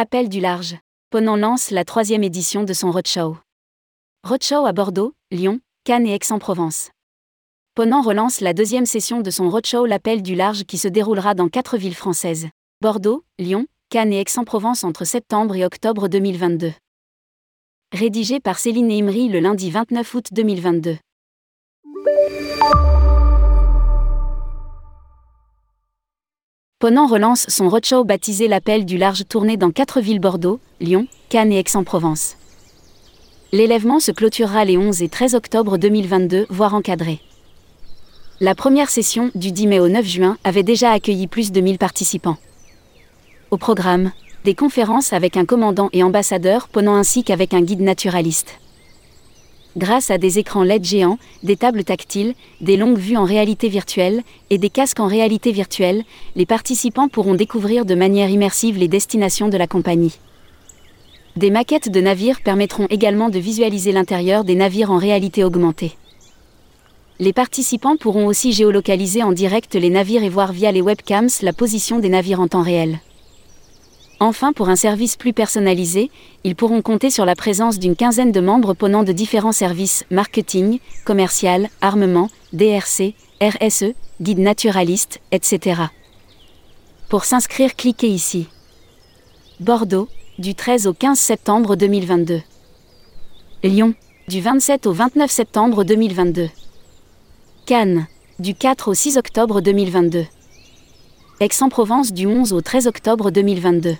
L'appel du large. Ponant lance la troisième édition de son roadshow. Roadshow à Bordeaux, Lyon, Cannes et Aix-en-Provence. Ponant relance la deuxième session de son roadshow L'appel du large qui se déroulera dans quatre villes françaises. Bordeaux, Lyon, Cannes et Aix-en-Provence entre septembre et octobre 2022. Rédigé par Céline Imri le lundi 29 août 2022. Ponant relance son roadshow baptisé L'appel du large tourné dans quatre villes Bordeaux, Lyon, Cannes et Aix-en-Provence. L'élèvement se clôturera les 11 et 13 octobre 2022, voire encadré. La première session, du 10 mai au 9 juin, avait déjà accueilli plus de 1000 participants. Au programme, des conférences avec un commandant et ambassadeur Ponant ainsi qu'avec un guide naturaliste. Grâce à des écrans LED géants, des tables tactiles, des longues vues en réalité virtuelle et des casques en réalité virtuelle, les participants pourront découvrir de manière immersive les destinations de la compagnie. Des maquettes de navires permettront également de visualiser l'intérieur des navires en réalité augmentée. Les participants pourront aussi géolocaliser en direct les navires et voir via les webcams la position des navires en temps réel. Enfin, pour un service plus personnalisé, ils pourront compter sur la présence d'une quinzaine de membres ponant de différents services marketing, commercial, armement, DRC, RSE, guide naturaliste, etc. Pour s'inscrire, cliquez ici. Bordeaux, du 13 au 15 septembre 2022. Lyon, du 27 au 29 septembre 2022. Cannes, du 4 au 6 octobre 2022. Aix-en-Provence du 11 au 13 octobre 2022.